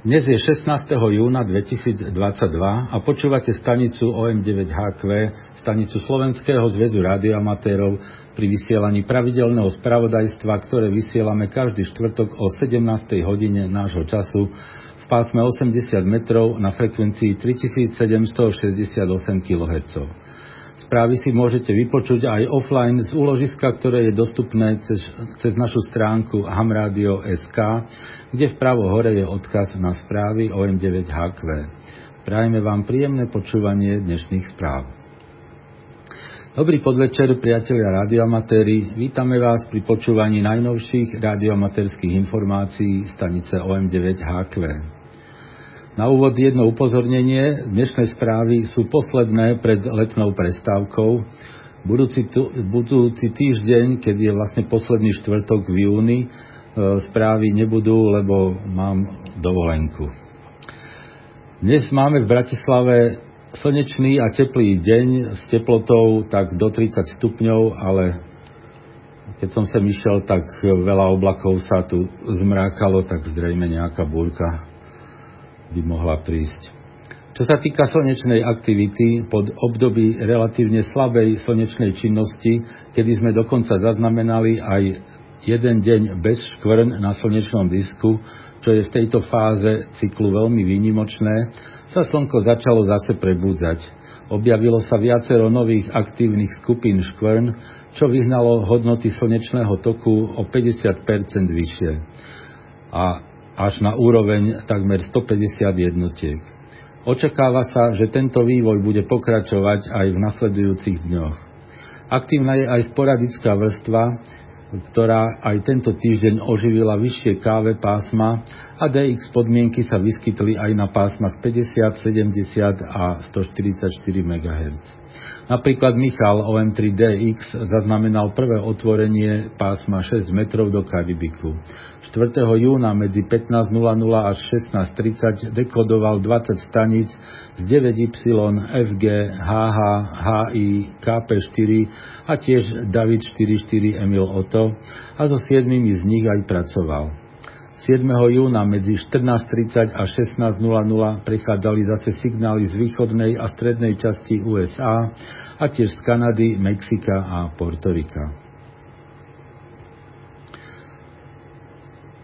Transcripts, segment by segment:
Dnes je 16. júna 2022 a počúvate stanicu OM9HQ, stanicu Slovenského zväzu radioamatérov pri vysielaní pravidelného spravodajstva, ktoré vysielame každý štvrtok o 17. hodine nášho času v pásme 80 metrov na frekvencii 3768 kHz. Správy si môžete vypočuť aj offline z úložiska, ktoré je dostupné cez, cez našu stránku hamradio.sk, kde vpravo hore je odkaz na správy OM9HQ. Prajeme vám príjemné počúvanie dnešných správ. Dobrý podvečer, priatelia radioamatéri. Vítame vás pri počúvaní najnovších radioamatérských informácií stanice OM9HQ. Na úvod jedno upozornenie. Dnešné správy sú posledné pred letnou prestávkou. Budúci, budúci týždeň, keď je vlastne posledný štvrtok v júni, e, správy nebudú, lebo mám dovolenku. Dnes máme v Bratislave slnečný a teplý deň s teplotou tak do 30 stupňov, ale keď som sem išiel, tak veľa oblakov sa tu zmrákalo, tak zrejme nejaká búrka by mohla prísť. Čo sa týka slnečnej aktivity, pod období relatívne slabej slnečnej činnosti, kedy sme dokonca zaznamenali aj jeden deň bez škvrn na slnečnom disku, čo je v tejto fáze cyklu veľmi výnimočné, sa slnko začalo zase prebúdzať. Objavilo sa viacero nových aktívnych skupín škvrn, čo vyhnalo hodnoty slnečného toku o 50 vyššie. A až na úroveň takmer 150 jednotiek. Očakáva sa, že tento vývoj bude pokračovať aj v nasledujúcich dňoch. Aktívna je aj sporadická vrstva, ktorá aj tento týždeň oživila vyššie káve pásma a DX podmienky sa vyskytli aj na pásmach 50, 70 a 144 MHz. Napríklad Michal OM3DX zaznamenal prvé otvorenie pásma 6 metrov do Karibiku. 4. júna medzi 15.00 až 16.30 dekodoval 20 staníc z 9Y, FG, HH, HI, KP4 a tiež David 44 Emil Otto a so siedmimi z nich aj pracoval. 7. júna medzi 14.30 a 16.00 prichádzali zase signály z východnej a strednej časti USA a tiež z Kanady, Mexika a Portorika.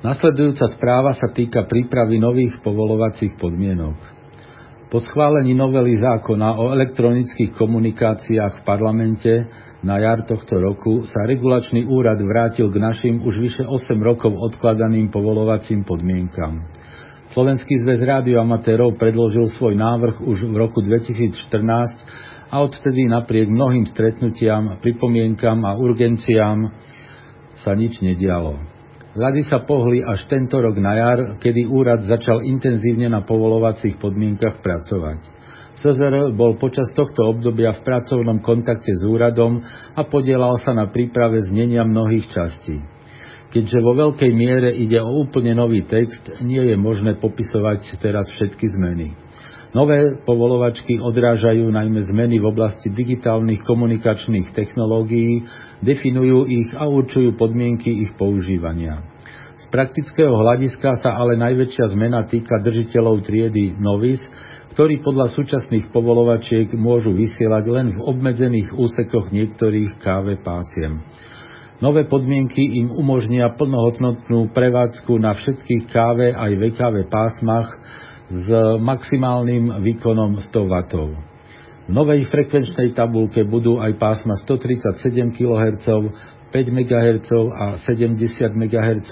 Nasledujúca správa sa týka prípravy nových povolovacích podmienok. Po schválení novely zákona o elektronických komunikáciách v parlamente na jar tohto roku sa regulačný úrad vrátil k našim už vyše 8 rokov odkladaným povolovacím podmienkam. Slovenský zväz rádioamatérov predložil svoj návrh už v roku 2014 a odtedy napriek mnohým stretnutiam, pripomienkam a urgenciám sa nič nedialo. Rady sa pohli až tento rok na jar, kedy úrad začal intenzívne na povolovacích podmienkach pracovať. CZR bol počas tohto obdobia v pracovnom kontakte s úradom a podielal sa na príprave znenia mnohých častí. Keďže vo veľkej miere ide o úplne nový text, nie je možné popisovať teraz všetky zmeny. Nové povolovačky odrážajú najmä zmeny v oblasti digitálnych komunikačných technológií, definujú ich a určujú podmienky ich používania. Z praktického hľadiska sa ale najväčšia zmena týka držiteľov triedy Novis, ktorí podľa súčasných povolovačiek môžu vysielať len v obmedzených úsekoch niektorých KV pásiem. Nové podmienky im umožnia plnohodnotnú prevádzku na všetkých KV aj VKV pásmach s maximálnym výkonom 100 W. V novej frekvenčnej tabulke budú aj pásma 137 kHz, 5 MHz a 70 MHz,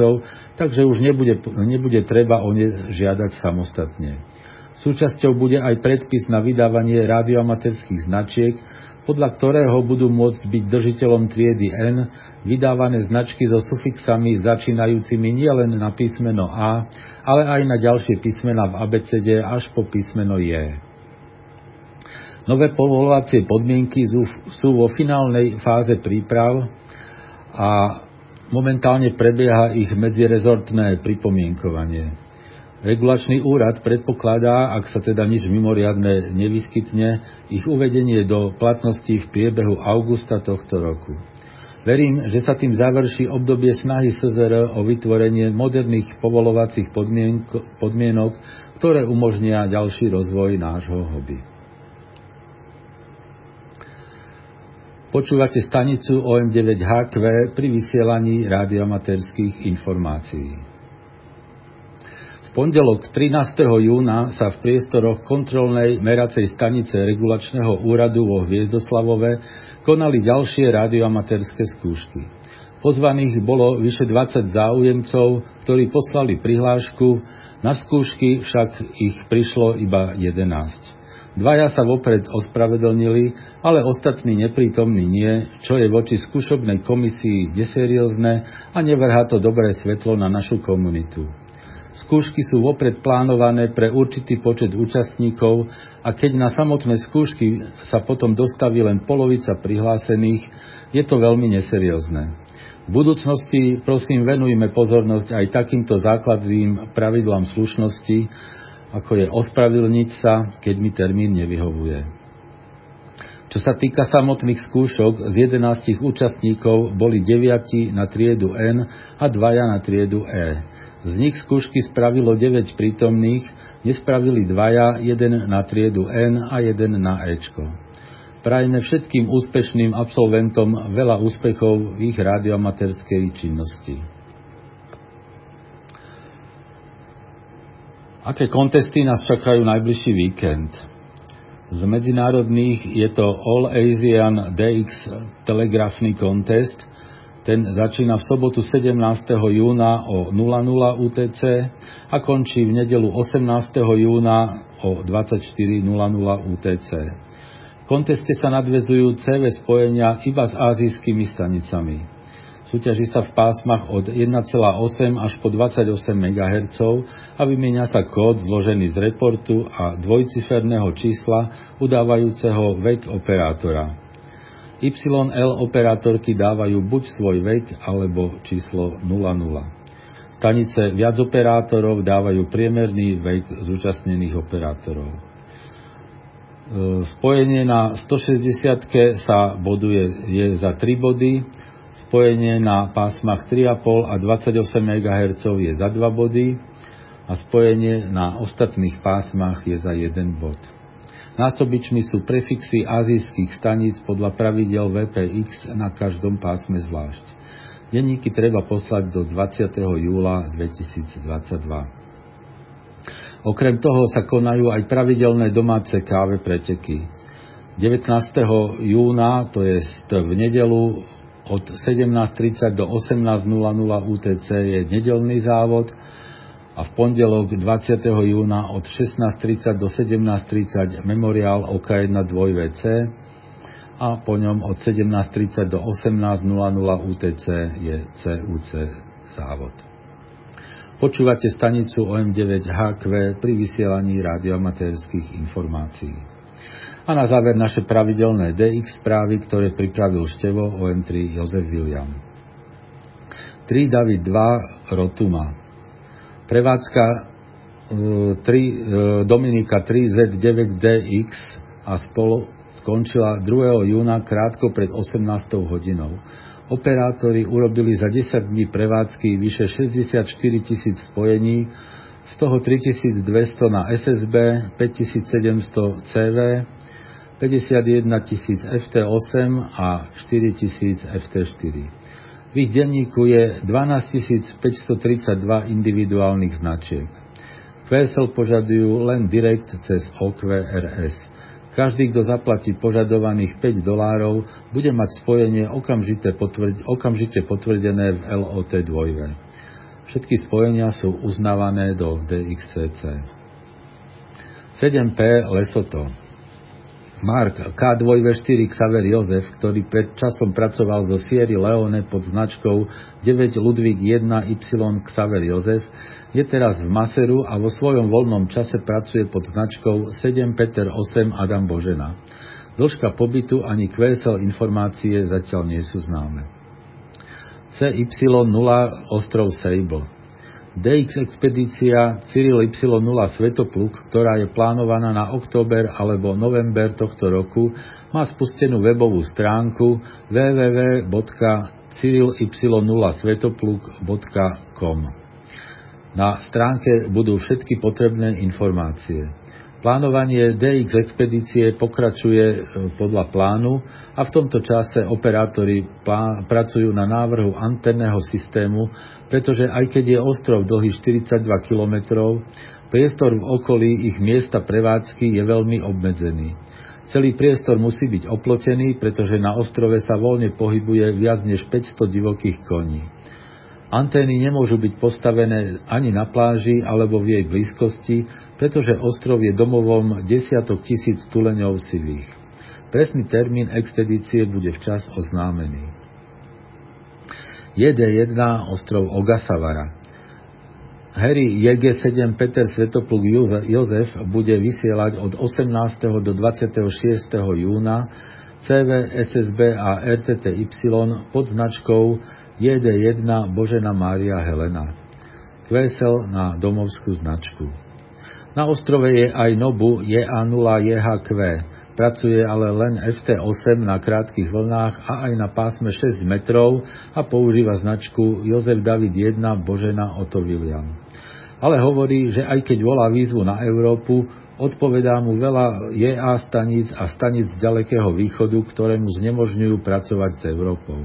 takže už nebude, nebude treba o ne žiadať samostatne. Súčasťou bude aj predpis na vydávanie radioamatérských značiek, podľa ktorého budú môcť byť držiteľom triedy N vydávané značky so sufixami začínajúcimi nielen na písmeno A, ale aj na ďalšie písmena v abecede až po písmeno J. Nové povolovacie podmienky sú vo finálnej fáze príprav a momentálne prebieha ich medzirezortné pripomienkovanie. Regulačný úrad predpokladá, ak sa teda nič mimoriadne nevyskytne, ich uvedenie do platnosti v priebehu augusta tohto roku. Verím, že sa tým završí obdobie snahy SZR o vytvorenie moderných povolovacích podmienok, ktoré umožnia ďalší rozvoj nášho hobby. Počúvate stanicu OM9HQ pri vysielaní rádiomaterských informácií. Pondelok 13. júna sa v priestoroch kontrolnej meracej stanice regulačného úradu vo Hviezdoslavove konali ďalšie radioamatérske skúšky. Pozvaných bolo vyše 20 záujemcov, ktorí poslali prihlášku, na skúšky však ich prišlo iba 11. Dvaja sa vopred ospravedlnili, ale ostatní neprítomní nie, čo je voči skúšobnej komisii neseriózne a nevrhá to dobré svetlo na našu komunitu. Skúšky sú vopred plánované pre určitý počet účastníkov a keď na samotné skúšky sa potom dostaví len polovica prihlásených, je to veľmi neseriózne. V budúcnosti prosím venujme pozornosť aj takýmto základným pravidlám slušnosti, ako je ospravedlniť sa, keď mi termín nevyhovuje. Čo sa týka samotných skúšok, z 11 účastníkov boli 9 na triedu N a 2 na triedu E. Z nich skúšky spravilo 9 prítomných, nespravili dvaja, jeden na triedu N a jeden na Ečko. Prajme všetkým úspešným absolventom veľa úspechov v ich radiomaterskej činnosti. Aké kontesty nás čakajú najbližší víkend? Z medzinárodných je to All Asian DX telegrafný kontest – ten začína v sobotu 17. júna o 00 UTC a končí v nedelu 18. júna o 24.00 UTC. V konteste sa nadvezujú CV spojenia iba s azijskými stanicami. Súťaží sa v pásmach od 1,8 až po 28 MHz a vymieňa sa kód zložený z reportu a dvojciferného čísla udávajúceho vek operátora. YL operátorky dávajú buď svoj vek alebo číslo 00. Stanice viac operátorov dávajú priemerný vek zúčastnených operátorov. E, spojenie na 160 sa boduje je za 3 body, spojenie na pásmach 3,5 a 28 MHz je za 2 body a spojenie na ostatných pásmach je za 1 bod. Násobičmi sú prefixy azijských staníc podľa pravidel VPX na každom pásme zvlášť. Denníky treba poslať do 20. júla 2022. Okrem toho sa konajú aj pravidelné domáce káve preteky. 19. júna, to je v nedelu od 17.30 do 18.00 UTC je nedelný závod a v pondelok 20. júna od 16.30 do 17.30 memoriál OK1 2VC a po ňom od 17.30 do 18.00 UTC je CUC závod. Počúvate stanicu OM9HQ pri vysielaní radioamatérských informácií. A na záver naše pravidelné DX správy, ktoré pripravil števo OM3 Jozef William. 3 David 2 Rotuma Prevádzka 3, e, e, Dominika 3Z9DX a spolu skončila 2. júna krátko pred 18. hodinou. Operátori urobili za 10 dní prevádzky vyše 64 tisíc spojení, z toho 3200 na SSB, 5700 CV, 51 tisíc FT8 a 4 tisíc FT4. V ich denníku je 12 532 individuálnych značiek. QSL požadujú len direkt cez OQRS. Každý, kto zaplatí požadovaných 5 dolárov, bude mať spojenie okamžite, potvrd- okamžite potvrdené v LOT 2. Všetky spojenia sú uznávané do DXCC. 7P Lesoto Mark K2V4 Xaver Jozef, ktorý pred časom pracoval zo Sierra Leone pod značkou 9 Ludvík 1 Y Xaver Jozef, je teraz v Maseru a vo svojom voľnom čase pracuje pod značkou 7 Peter 8 Adam Božena. Dĺžka pobytu ani QSL informácie zatiaľ nie sú známe. CY0 Ostrov Sable DX expedícia Cyril Y0 Svetopluk, ktorá je plánovaná na október alebo november tohto roku, má spustenú webovú stránku www.cyril cyrily0svetopluk.com. Na stránke budú všetky potrebné informácie. Plánovanie DX expedície pokračuje e, podľa plánu a v tomto čase operátori pracujú na návrhu antenného systému, pretože aj keď je ostrov dlhý 42 km, priestor v okolí ich miesta prevádzky je veľmi obmedzený. Celý priestor musí byť oplotený, pretože na ostrove sa voľne pohybuje viac než 500 divokých koní. Antény nemôžu byť postavené ani na pláži alebo v jej blízkosti, pretože ostrov je domovom desiatok tisíc tuleňov sivých. Presný termín expedície bude včas oznámený. JD1 ostrov Ogasavara Harry JG7 Peter Svetopluk Jozef bude vysielať od 18. do 26. júna CV, SSB a RTTY pod značkou JD1 Božena Mária Helena. Kvesel na domovskú značku. Na ostrove je aj Nobu JA0 JHQ, pracuje ale len FT8 na krátkých vlnách a aj na pásme 6 metrov a používa značku Jozef David 1 Božena Otto William. Ale hovorí, že aj keď volá výzvu na Európu, odpovedá mu veľa JA staníc a staníc ďalekého východu, ktoré mu znemožňujú pracovať s Európou.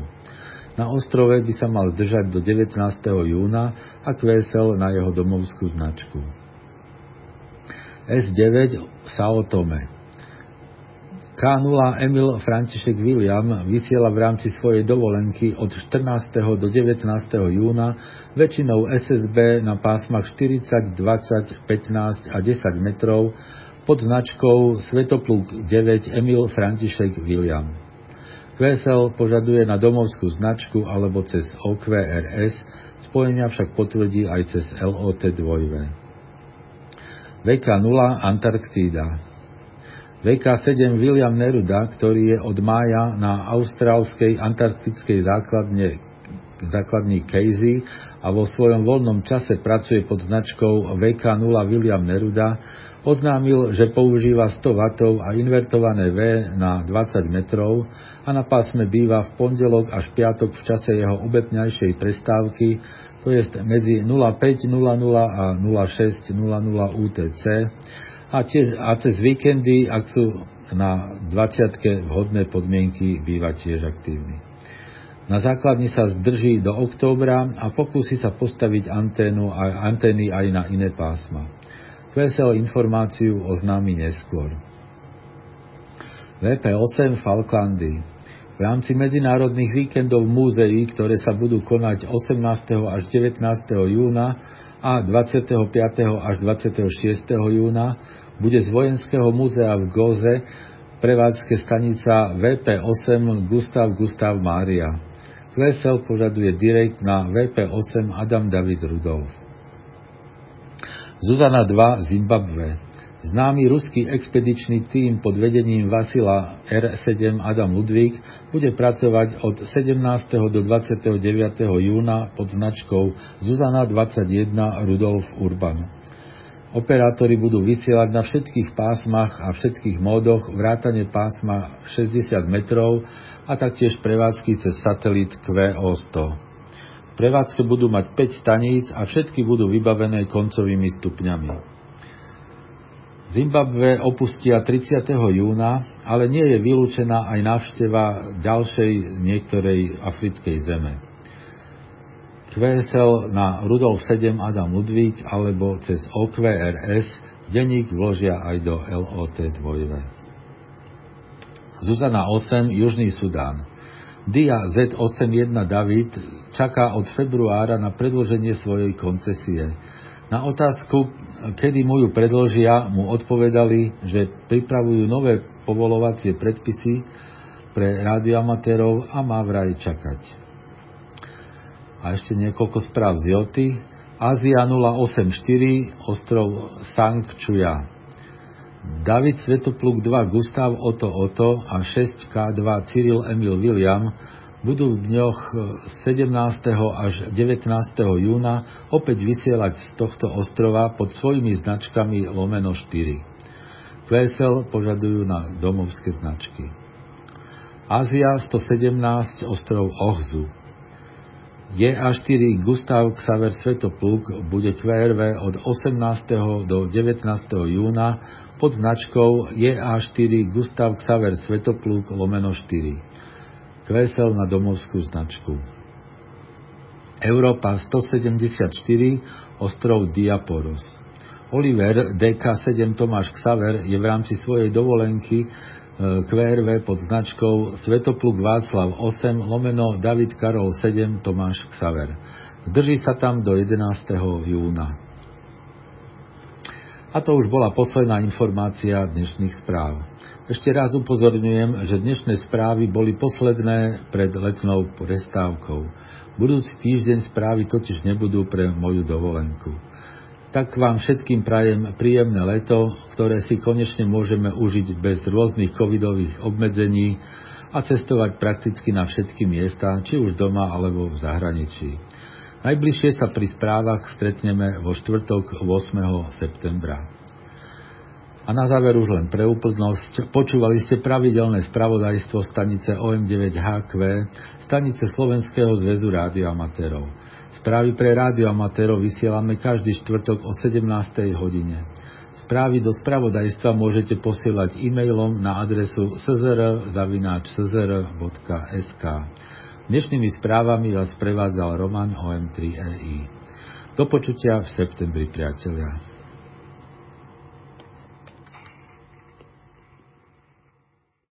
Na ostrove by sa mal držať do 19. júna a kvésel na jeho domovskú značku. S9 Sao Tome K0 Emil František William vysiela v rámci svojej dovolenky od 14. do 19. júna väčšinou SSB na pásmach 40, 20, 15 a 10 metrov pod značkou Svetopluk 9 Emil František William. QSL požaduje na domovskú značku alebo cez OQRS, spojenia však potvrdí aj cez LOT 2. VK0 Antarktída VK7 William Neruda, ktorý je od mája na austrálskej antarktickej základne, základni Casey a vo svojom voľnom čase pracuje pod značkou VK0 William Neruda, oznámil, že používa 100 W a invertované V na 20 metrov a na pásme býva v pondelok až piatok v čase jeho obetňajšej prestávky, to je medzi 05.00 a 06.00 UTC a, tiež, a cez víkendy, ak sú na 20 vhodné podmienky, býva tiež aktívny. Na základni sa zdrží do októbra a pokúsi sa postaviť anténu a antény aj na iné pásma. QSL informáciu oznámi neskôr. VP8 Falklandy v rámci medzinárodných víkendov múzeí, ktoré sa budú konať 18. až 19. júna a 25. až 26. júna, bude z Vojenského múzea v Goze prevádzke stanica VP8 Gustav Gustav Mária. QSL požaduje direkt na VP8 Adam David Rudolf. Zuzana 2 Zimbabwe. Známy ruský expedičný tím pod vedením Vasila R7 Adam Ludvík bude pracovať od 17. do 29. júna pod značkou Zuzana 21 Rudolf Urban. Operátori budú vysielať na všetkých pásmach a všetkých módoch vrátane pásma 60 metrov a taktiež prevádzky cez satelit QO100 prevádzke budú mať 5 staníc a všetky budú vybavené koncovými stupňami. Zimbabwe opustia 30. júna, ale nie je vylúčená aj návšteva ďalšej niektorej africkej zeme. QSL na Rudolf 7 Adam Ludvík alebo cez OQRS denník vložia aj do LOT 2. Zuzana 8 Južný Sudán Dia Z81 David čaká od februára na predloženie svojej koncesie. Na otázku, kedy mu ju predložia, mu odpovedali, že pripravujú nové povolovacie predpisy pre radioamatérov a má vraj čakať. A ešte niekoľko správ z Joty. Ázia 084, ostrov Sangčuja. David Svetopluk 2 Gustav Oto Oto a 6K2 Cyril Emil William budú v dňoch 17. E, až 19. júna opäť vysielať z tohto ostrova pod svojimi značkami Lomeno 4. QSL požadujú na domovské značky. Ázia 117 ostrov Ohzu. JA4 Gustav Xaver Svetopluk bude QRV od 18. do 19. júna pod značkou JA4 Gustav Xaver Svetopluk lomeno 4. Kvesel na domovskú značku. Európa 174 ostrov Diaporos. Oliver DK7 Tomáš Xaver je v rámci svojej dovolenky QRV pod značkou Svetopluk Václav 8 lomeno David Karol 7 Tomáš Xaver. Zdrží sa tam do 11. júna. A to už bola posledná informácia dnešných správ. Ešte raz upozorňujem, že dnešné správy boli posledné pred letnou prestávkou. Budúci týždeň správy totiž nebudú pre moju dovolenku tak vám všetkým prajem príjemné leto, ktoré si konečne môžeme užiť bez rôznych covidových obmedzení a cestovať prakticky na všetky miesta, či už doma alebo v zahraničí. Najbližšie sa pri správach stretneme vo štvrtok 8. septembra. A na záver už len pre úplnosť, počúvali ste pravidelné spravodajstvo stanice OM9HQ, stanice Slovenského zväzu rádioamatérov. Správy pre rádioamatérov vysielame každý štvrtok o 17. hodine. Správy do spravodajstva môžete posielať e-mailom na adresu szr.sk. Dnešnými správami vás prevádzal Roman OM3EI. Do počutia v septembri, priatelia.